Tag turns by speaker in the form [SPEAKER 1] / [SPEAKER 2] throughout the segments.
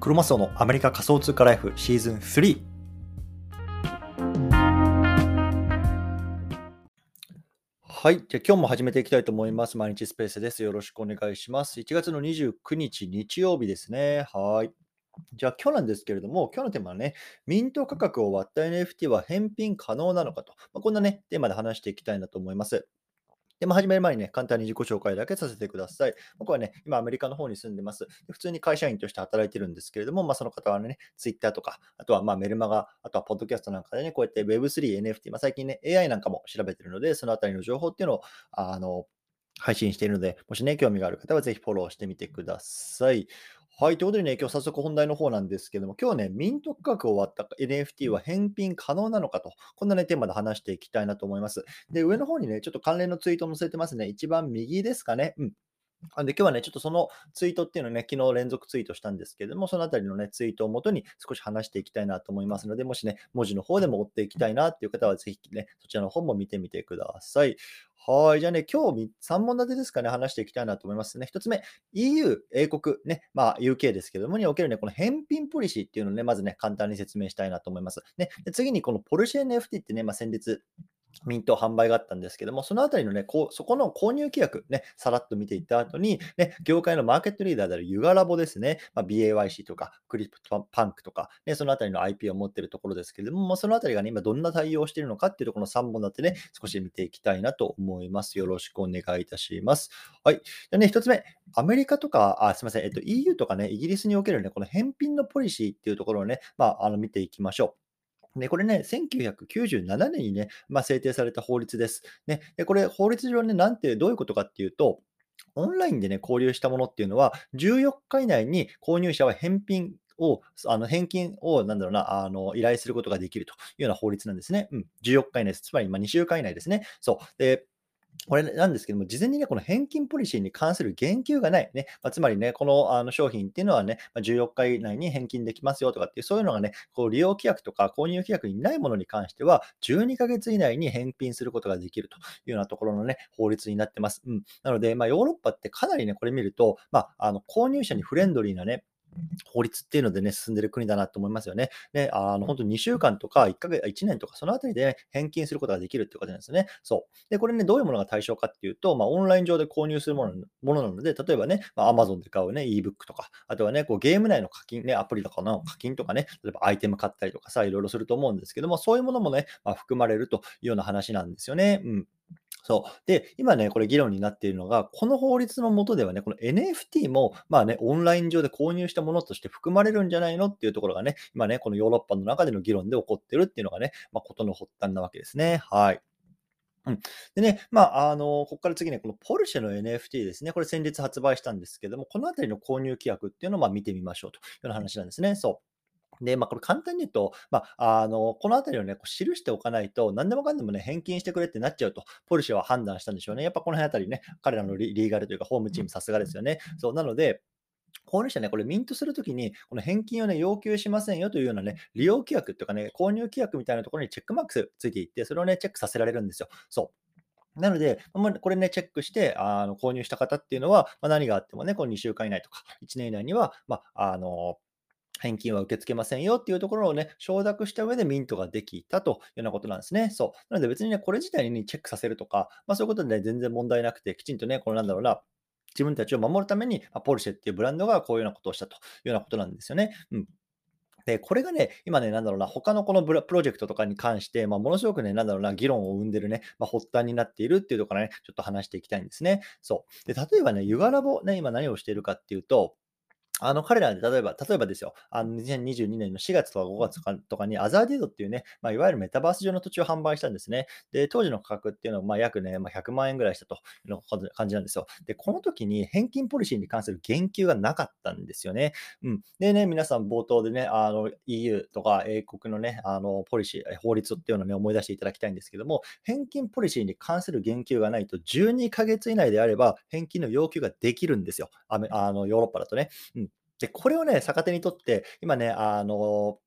[SPEAKER 1] クロマスオのアメリカ仮想通貨ライフシーズン3。はい。じゃあ今日も始めていきたいと思います。毎日スペースです。よろしくお願いします。1月の29日日曜日ですね。はい。じゃあ今日なんですけれども、今日のテーマはね、ミント価格を割った NFT は返品可能なのかと、まあ、こんなね、テーマで話していきたいなと思います。で、まあ、始める前にね、簡単に自己紹介だけさせてください。僕はね、今アメリカの方に住んでます。普通に会社員として働いてるんですけれども、まあ、その方はね、Twitter とか、あとはまあメルマガ、あとはポッドキャストなんかでね、こうやって Web3、NFT、まあ、最近ね、AI なんかも調べてるので、そのあたりの情報っていうのを、あの、配信しているので、もしね、興味がある方はぜひフォローしてみてください。はい。ということでね、今日早速本題の方なんですけども、今日はね、ミント価格を割った NFT は返品可能なのかと、こんなね、テーマで話していきたいなと思います。で、上の方にね、ちょっと関連のツイート載せてますね。一番右ですかね。うん。なんで今日はね、ちょっとそのツイートっていうのをね、昨日連続ツイートしたんですけれども、そのあたりのね、ツイートをもとに少し話していきたいなと思いますので、もしね、文字の方でも追っていきたいなっていう方は、ぜひね、そちらの方も見てみてください。はい。じゃあね、今日3本立てですかね、話していきたいなと思いますね。1つ目、EU、英国、ね、まあ UK ですけども、におけるね、この返品ポリシーっていうのをね、まずね、簡単に説明したいなと思います。ね、で次にこのポルシェ NFT ってね、まあ先日、ミント販売があったんですけども、そのあたりのね、こうそこの購入規約、ね、さらっと見ていった後に、ね、業界のマーケットリーダーであるユガラボですね、まあ、BAYC とか、クリプトパンクとか、ね、そのあたりの IP を持っているところですけれども、そのあたりがね、今どんな対応をしているのかっていうところの3本立てね、少し見ていきたいなと思います。よろしくお願いいたします。はい。じゃね、1つ目、アメリカとか、あすみません、えっと、EU とかね、イギリスにおけるね、この返品のポリシーっていうところをね、まあ、あの見ていきましょう。で、これね、1997年にね、まあ、制定された法律です。ね、でこれ、法律上ね、なんて、どういうことかっていうと、オンラインでね、交流したものっていうのは、14日以内に購入者は返品を、あの返金を、なんだろうな、あの依頼することができるというような法律なんですね。うん、14日以内です。つまり、ま2週間以内ですね。そう。でこれなんですけども、事前にね、この返金ポリシーに関する言及がない。ね。まあ、つまりね、このあの商品っていうのはね、まあ、14日以内に返金できますよとかっていう、そういうのがね、こう利用規約とか購入規約にないものに関しては、12ヶ月以内に返品することができるというようなところのね、法律になってます。うん。なので、まあ、ヨーロッパってかなりね、これ見ると、まあ、あの購入者にフレンドリーなね、法律っていうのでね、進んでる国だなと思いますよね。で、あの、本当2週間とか1ヶ月、1年とか、そのあたりで、返金することができるっていうことなんですよね。そう。で、これね、どういうものが対象かっていうと、まあ、オンライン上で購入するものものなので、例えばね、まあ、Amazon で買うね、ebook とか、あとはね、こうゲーム内の課金ね、アプリとかの課金とかね、例えばアイテム買ったりとかさ、いろいろすると思うんですけども、そういうものもね、まあ、含まれるというような話なんですよね。うん。そう。で、今ね、これ議論になっているのが、この法律の下ではね、この NFT も、まあね、オンライン上で購入したものとして含まれるんじゃないのっていうところがね、今ね、このヨーロッパの中での議論で起こってるっていうのがね、まあ、ことの発端なわけですね。はい。うん。でね、まあ、あの、ここから次ね、このポルシェの NFT ですね。これ先日発売したんですけども、このあたりの購入規約っていうのをま見てみましょうというような話なんですね。そう。で、まあ、これ簡単に言うと、まあ、あの、このあたりをね、こう記しておかないと、何でもかんでもね、返金してくれってなっちゃうと、ポルシェは判断したんでしょうね。やっぱこの辺あたりね、彼らのリリーガルというか、ホームチームさすがですよね。そう、なので、購入者ね、これミントするときに、この返金をね、要求しませんよというようなね、利用規約というかね、購入規約みたいなところにチェックマークついていって、それをね、チェックさせられるんですよ。そう。なので、まこれね、チェックして、あの購入した方っていうのは、ま何があってもね、この2週間以内とか、1年以内には、まあ、あの返金は受け付けませんよっていうところをね、承諾した上でミントができたというようなことなんですね。そう。なので別にね、これ自体にチェックさせるとか、まあそういうことでね、全然問題なくて、きちんとね、このなんだろうな、自分たちを守るために、あ、ポルシェっていうブランドがこういうようなことをしたというようなことなんですよね。うん。で、これがね、今ね、なんだろうな、他のこのプロジェクトとかに関して、まあ、ものすごくね、なんだろうな、議論を生んでるね、まあ、発端になっているっていうところかね、ちょっと話していきたいんですね。そう。で、例えばね、ユガラボ、ね、今何をしているかっていうと、あの、彼らで例えば例えばですよ、あの、2022年の4月とか5月とかとかにアザーディードっていうね、まあ、いわゆるメタバース上の土地を販売したんですね。で、当時の価格っていうのは、まあ、約ね、まあ、100万円ぐらいしたという感じなんですよ。で、この時に返金ポリシーに関する言及がなかったんですよね。うん。でね、皆さん冒頭でね、あの、EU とか英国のね、あの、ポリシー、法律っていうのをね、思い出していただきたいんですけども、返金ポリシーに関する言及がないと、12ヶ月以内であれば、返金の要求ができるんですよ。あの、ヨーロッパだとね。うん。で、これをね、逆手にとって、今ね、あの、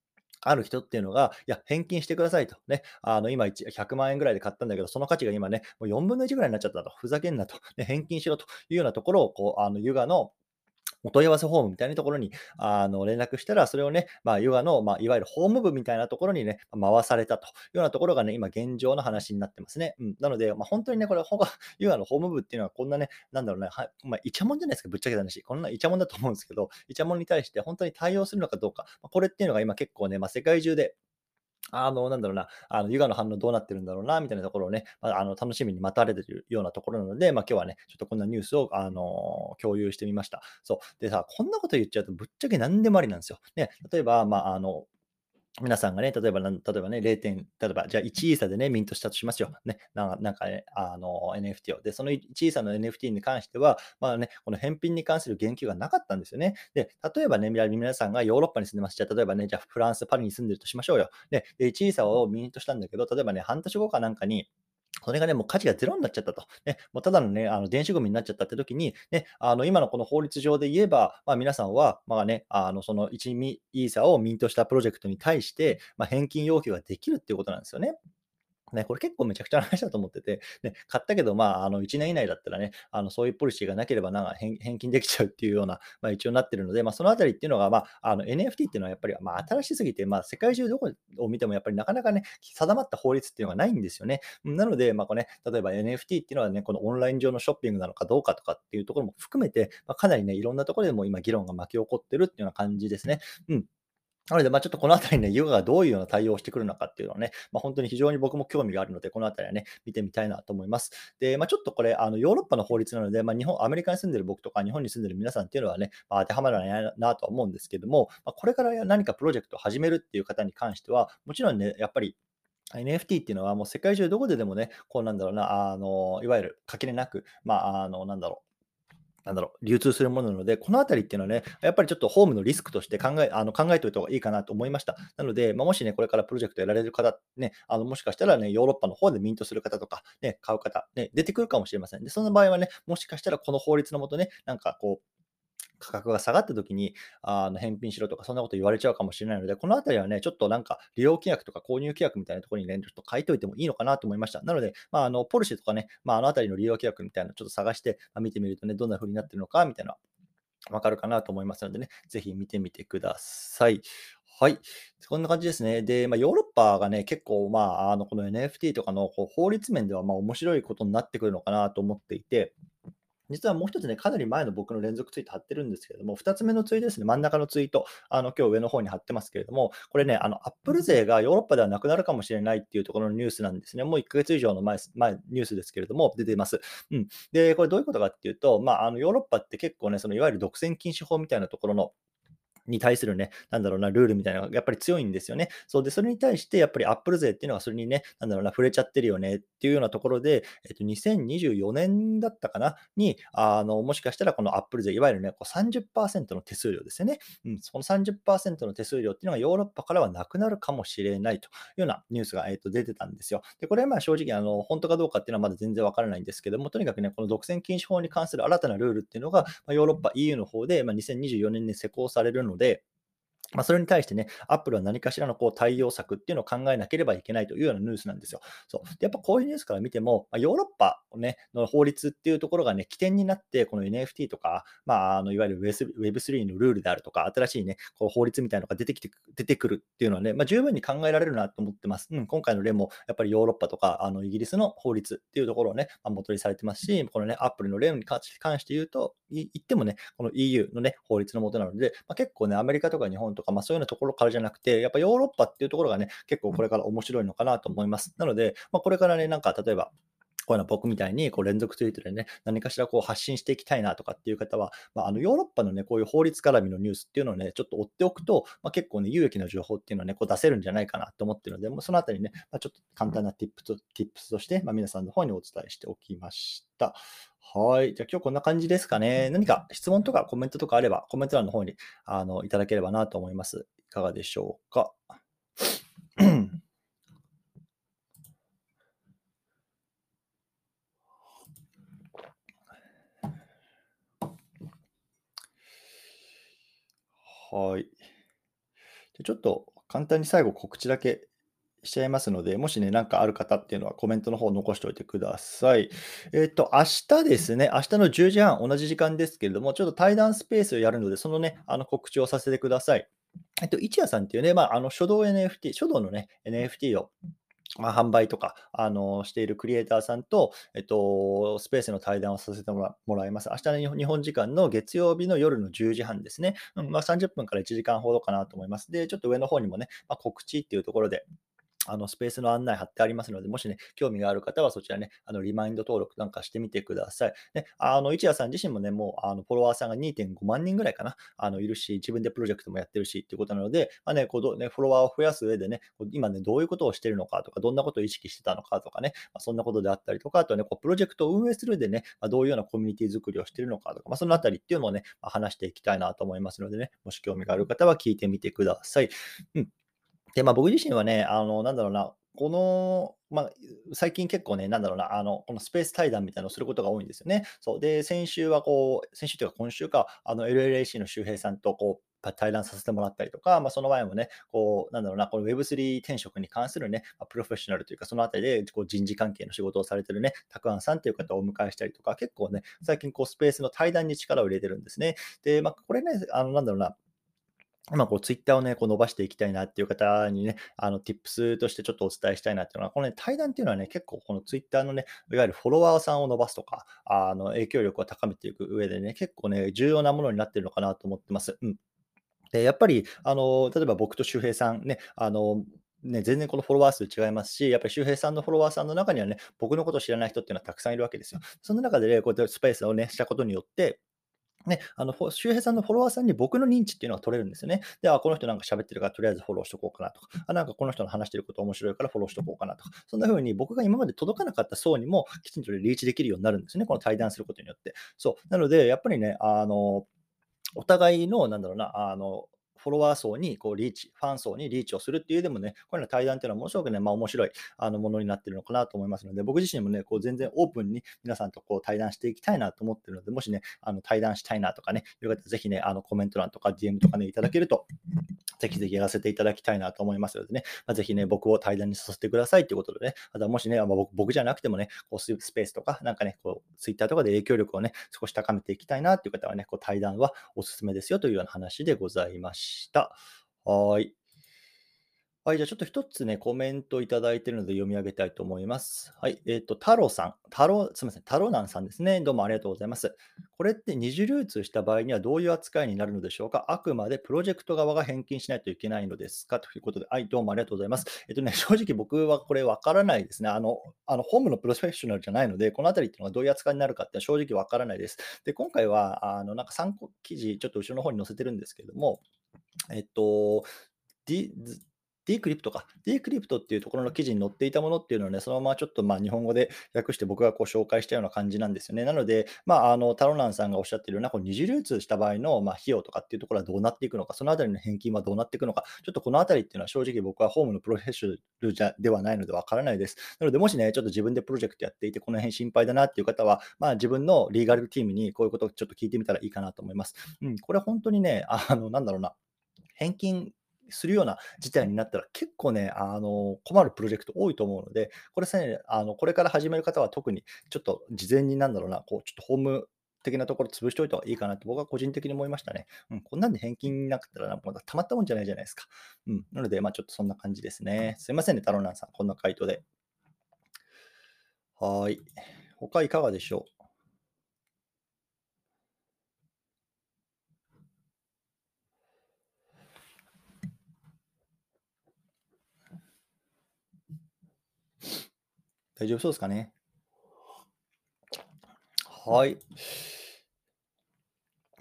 [SPEAKER 1] ある人っていうのが、いや、返金してくださいと。ね、あの、今100万円ぐらいで買ったんだけど、その価値が今ね、もう4分の1ぐらいになっちゃったと。ふざけんなと。ね、返金しろというようなところを、こう、あの、ユガのお問い合わせフォームみたいなところにあの連絡したら、それをね、まあ、ヨガの、まあ、いわゆる法務部みたいなところにね、回されたというようなところがね、今現状の話になってますね。うん、なので、まあ、本当にね、これ、ほ ヨガの法務部っていうのはこんなね、なんだろうね、はまあ、イチャモンじゃないですか、ぶっちゃけた話。こんなイチャモンだと思うんですけど、イチャモンに対して本当に対応するのかどうか、まあ、これっていうのが今結構ね、まあ、世界中であの、なんだろうな、あの、ユガの反応どうなってるんだろうな、みたいなところをね、まあ、あの、楽しみに待たれてるようなところなので、まあ、今日はね、ちょっとこんなニュースを、あの、共有してみました。そう。でさ、こんなこと言っちゃうと、ぶっちゃけ何でもありなんですよ。ね、例えば、まあ、あの、皆さんがね、例えばな、例えばね、0点、例えば、じゃあ1イーサでね、ミントしたとしますよ。ね、なんかね、あの、NFT を。で、その1イーサの NFT に関しては、まあね、この返品に関する言及がなかったんですよね。で、例えばね、皆さんがヨーロッパに住んでます。じゃあ、例えばね、じゃあフランス、パリに住んでるとしましょうよ。で、1イーサをミントしたんだけど、例えばね、半年後かなんかに、それがね、もう価値がゼロになっちゃったと。ね、もうただのね、あの電子ゴミになっちゃったって時に、ね、あの今のこの法律上で言えば、まあ、皆さんは、まあね、あのその1ミイーサをミントしたプロジェクトに対して、まあ、返金要求ができるっていうことなんですよね。ね、これ結構めちゃくちゃな話だと思ってて、ね、買ったけど、まあ、あの1年以内だったらね、あのそういうポリシーがなければなんか返返金できちゃうっていうような、まあ、一応なってるので、まあ、そのあたりっていうのが、まあ、の NFT っていうのはやっぱり、まあ、新しすぎて、まあ、世界中どこを見てもやっぱりなかなかね、定まった法律っていうのがないんですよね。なので、まあこれね、例えば NFT っていうのはね、このオンライン上のショッピングなのかどうかとかっていうところも含めて、まあ、かなりね、いろんなところでも今議論が巻き起こってるっていうような感じですね。うん。なので、まあ、ちょっとこのあたりね、ヨガがどういうような対応をしてくるのかっていうのはね、まあ、本当に非常に僕も興味があるので、このあたりはね、見てみたいなと思います。で、まあ、ちょっとこれ、あのヨーロッパの法律なので、まあ、日本、アメリカに住んでる僕とか、日本に住んでる皆さんっていうのはね、まあ、当てはまらないなとは思うんですけども、まあ、これから何かプロジェクトを始めるっていう方に関しては、もちろんね、やっぱり NFT っていうのはもう世界中どこででもね、こうなんだろうな、あの、いわゆる垣根なく、まあ、あの、なんだろう、なんだろう、流通するものなので、このあたりっていうのはね、やっぱりちょっとホームのリスクとして考えあの考えておいた方がいいかなと思いました。なので、まあ、もしね、これからプロジェクトやられる方、ね、あのもしかしたらね、ヨーロッパの方でミントする方とか、ね、買う方、ね、出てくるかもしれません。で、その場合はね、もしかしたらこの法律のもとね、なんかこう、価格が下がった時に、あの返品しろとか、そんなこと言われちゃうかもしれないので、このあたりはね、ちょっとなんか利用契約とか購入契約みたいなところにね、ちょっと書いておいてもいいのかなと思いました。なので、まあ、あのポルシェとかね、まあ、あのあたりの利用契約みたいなのちょっと探して、まあ、見てみるとね、どんな風になってるのかみたいなわかるかなと思いますのでね、ぜひ見てみてください。はい。こんな感じですね。で、まあ、ヨーロッパがね、結構、まあ、あのこの NFT とかのこう法律面ではま面白いことになってくるのかなと思っていて、実はもう一つね、かなり前の僕の連続ツイート貼ってるんですけれども、2つ目のツイートですね、真ん中のツイート、あの今日上の方に貼ってますけれども、これね、あのアップル税がヨーロッパではなくなるかもしれないっていうところのニュースなんですね。もう1ヶ月以上の前前ニュースですけれども、出ています。うん、で、これどういうことかっていうと、まあ、あのヨーロッパって結構ね、そのいわゆる独占禁止法みたいなところのに対するね、なんだろうな、ルールみたいなのがやっぱり強いんですよね。そうで、それに対してやっぱりアップル税っていうのがそれにね、なんだろうな、触れちゃってるよねっていうようなところで、えっと、2024年だったかな、に、あの、もしかしたらこのアップル税、いわゆるね、こう30%の手数料ですよね。うん、その30%の手数料っていうのがヨーロッパからはなくなるかもしれないというようなニュースが、えっと、出てたんですよ。で、これはまあ正直、あの、本当かどうかっていうのはまだ全然わからないんですけども、とにかくね、この独占禁止法に関する新たなルールっていうのが、まあ、ヨーロッパ、EU の方で、まあ、2024年に施行されるので、まあ、それに対してね、アップルは何かしらのこう対応策っていうのを考えなければいけないというようなニュースなんですよ。そうでやっぱこういうニュースから見ても、まあ、ヨーロッパ、ね、の法律っていうところがね、起点になって、この NFT とか、まあ、あのいわゆる Web3 のルールであるとか、新しいね、こう法律みたいなのが出てきて出てくるっていうのはね、まあ、十分に考えられるなと思ってます。うん、今回の例も、やっぱりヨーロッパとか、あのイギリスの法律っていうところをね、まあ、元にされてますし、このね、アップルの例に関して言うと、言ってもね、この EU のね、法律のもとなので、まあ、結構ね、アメリカとか日本とか、とかまあ、そういうようなところからじゃなくて、やっぱヨーロッパっていうところがね、結構これから面白いのかなと思います。なので、まあ、これからね、なんか例えば、こういうの僕みたいにこう連続ツイートでね、何かしらこう発信していきたいなとかっていう方は、まあ、あのヨーロッパのね、こういう法律絡みのニュースっていうのをね、ちょっと追っておくと、まあ、結構ね、有益な情報っていうのはね、こう出せるんじゃないかなと思ってるので、もうそのあたりね、まあ、ちょっと簡単な tips と tips として、ま、皆さんの方にお伝えしておきました。はい。じゃあ今日こんな感じですかね。何か質問とかコメントとかあれば、コメント欄の方にあのいただければなと思います。いかがでしょうか？はい。でちょっと簡単に最後告知だけしちゃいますので、もしね、なんかある方っていうのはコメントの方残しておいてください。えっと、明日ですね、明日の10時半、同じ時間ですけれども、ちょっと対談スペースをやるので、そのね、あの告知をさせてください。えっと、一夜さんっていうね、まあ、あの書道 NFT、書道のね、NFT をまあ、販売とか、あの、しているクリエイターさんと、えっと、スペースの対談をさせてもらいます。明日の日本時間の月曜日の夜の10時半ですね。うん、まあ、30分から1時間ほどかなと思います。で、ちょっと上の方にもね、まあ、告知っていうところで、あのスペースの案内貼ってありますので、もしね、興味がある方はそちらね、あのリマインド登録なんかしてみてください。ね、あの一夜さん自身もね、もうあのフォロワーさんが2.5万人ぐらいかな、あのいるし、自分でプロジェクトもやってるしっていうことなので、まあね、こうねフォロワーを増やす上でね、今ね、どういうことをしてるのかとか、どんなことを意識してたのかとかね、まあ、そんなことであったりとか、あとね、こうプロジェクトを運営する上でね、まあ、どういうようなコミュニティ作りをしてるのかとか、まあ、そのあたりっていうのをね、まあ、話していきたいなと思いますのでね、もし興味がある方は聞いてみてください。うん。で、まあ、僕自身はね、あの、なんだろうな、この、まあ、最近結構ね、なんだろうな、あの、このスペース対談みたいなのをすることが多いんですよね。そう。で、先週はこう、先週というか今週か、あの、LLAC の周平さんとこう、対談させてもらったりとか、まあ、その前もね、こう、なんだろうな、この Web3 転職に関するね、プロフェッショナルというか、そのあたりでこう人事関係の仕事をされてるね、たくあんさんという方をお迎えしたりとか、結構ね、最近こうスペースの対談に力を入れてるんですね。で、まあ、これね、あの、なんだろうな、今こうツイッターをね、こう伸ばしていきたいなっていう方にね、あの、tips としてちょっとお伝えしたいなっていうのは、このね、対談っていうのはね、結構このツイッターのね、いわゆるフォロワーさんを伸ばすとか、あの、影響力を高めていく上でね、結構ね、重要なものになってるのかなと思ってます。うん。で、やっぱり、あの、例えば僕と周平さんね、あの、ね、全然このフォロワー数違いますし、やっぱり周平さんのフォロワーさんの中にはね、僕のことを知らない人っていうのはたくさんいるわけですよ。その中でね、こうやってスペースをね、したことによって、ね、あの、周平さんのフォロワーさんに僕の認知っていうのが取れるんですよね。で、あ、この人なんか喋ってるからとりあえずフォローしとこうかなとか、あ、なんかこの人の話してること面白いからフォローしとこうかなとか、そんな風に僕が今まで届かなかった層にもきちんとリーチできるようになるんですね。この対談することによって。そう。なので、やっぱりね、あの、お互いの、なんだろうな、あの、フォロワー層にこうリーチ、ファン層にリーチをするっていうでもね、こういうの対談っていうのはものすごくね、まあ面白いあのものになってるのかなと思いますので、僕自身もね、こう全然オープンに皆さんとこう対談していきたいなと思ってるので、もしね、あの対談したいなとかね、いう方ぜひね、あのコメント欄とか DM とかね、いただけると、ぜひぜひやらせていただきたいなと思いますのでね、まあ、ぜひね、僕を対談にさせてくださいということでね、あとはもしね、まあ、僕僕じゃなくてもね、こうスペースとか、なんかね、こう Twitter とかで影響力をね、少し高めていきたいなっていう方はね、こう対談はおすすめですよというような話でございました。したはい。はい、じゃあちょっと一つね、コメントいただいているので読み上げたいと思います。はい、えっ、と、太郎さん、太郎、すみません、太郎なんさんですね。どうもありがとうございます。これって二次流通した場合にはどういう扱いになるのでしょうか？あくまでプロジェクト側が返金しないといけないのですか？ということで、はい、どうもありがとうございます。えっ、とね、正直僕はこれわからないですね。あの、あの、ホームのプロフェッショナルじゃないので、このあたりっていうのはどういう扱いになるかって正直わからないです。で、今回は、あの、なんか参考記事、ちょっと後ろの方に載せてるんですけれども、えっと、ディークリプトか。ディークリプトっていうところの記事に載っていたものっていうのをね、そのままちょっとまあ日本語で訳して僕がこう紹介したような感じなんですよね。なので、まあ、あの、タロナンさんがおっしゃってるような、こう二次流通した場合のま費用とかっていうところはどうなっていくのか、そのあたりの返金はどうなっていくのか、ちょっとこのあたりっていうのは正直僕はホームのプロフェッショナルじゃではないのでわからないです。なので、もしね、ちょっと自分でプロジェクトやっていて、この辺心配だなっていう方は、まあ自分のリーガルチームにこういうことをちょっと聞いてみたらいいかなと思います。うん、これ本当にね、あの、なんだろうな。返金するような事態になったら、結構ね、あの、困るプロジェクト多いと思うので、これさね、あの、これから始める方は特にちょっと事前になんだろうな、こう、ちょっとホーム的なところ潰しておいた方がいいかなって僕は個人的に思いましたね。うん、こんなんで返金なかったらな、まだたまったもんじゃないじゃないですか。うん、なので、まあちょっとそんな感じですね。すいませんね、太郎なんさん、こんな回答で。はい。他いかがでしょう？大丈夫そうですかね？はい。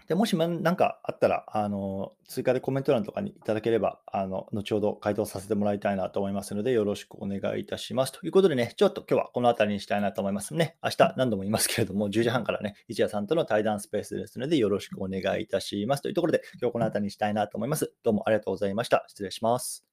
[SPEAKER 1] で、もしまなんかあったら、あの、追加でコメント欄とかにいただければ、あの、後ほど回答させてもらいたいなと思いますので、よろしくお願いいたします。ということでね、ちょっと今日はこの辺りにしたいなと思いますね。明日何度も言いますけれども、10時半からね、一夜さんとの対談スペースですので、よろしくお願いいたします。というところで、今日この辺りにしたいなと思います。どうもありがとうございました。失礼します。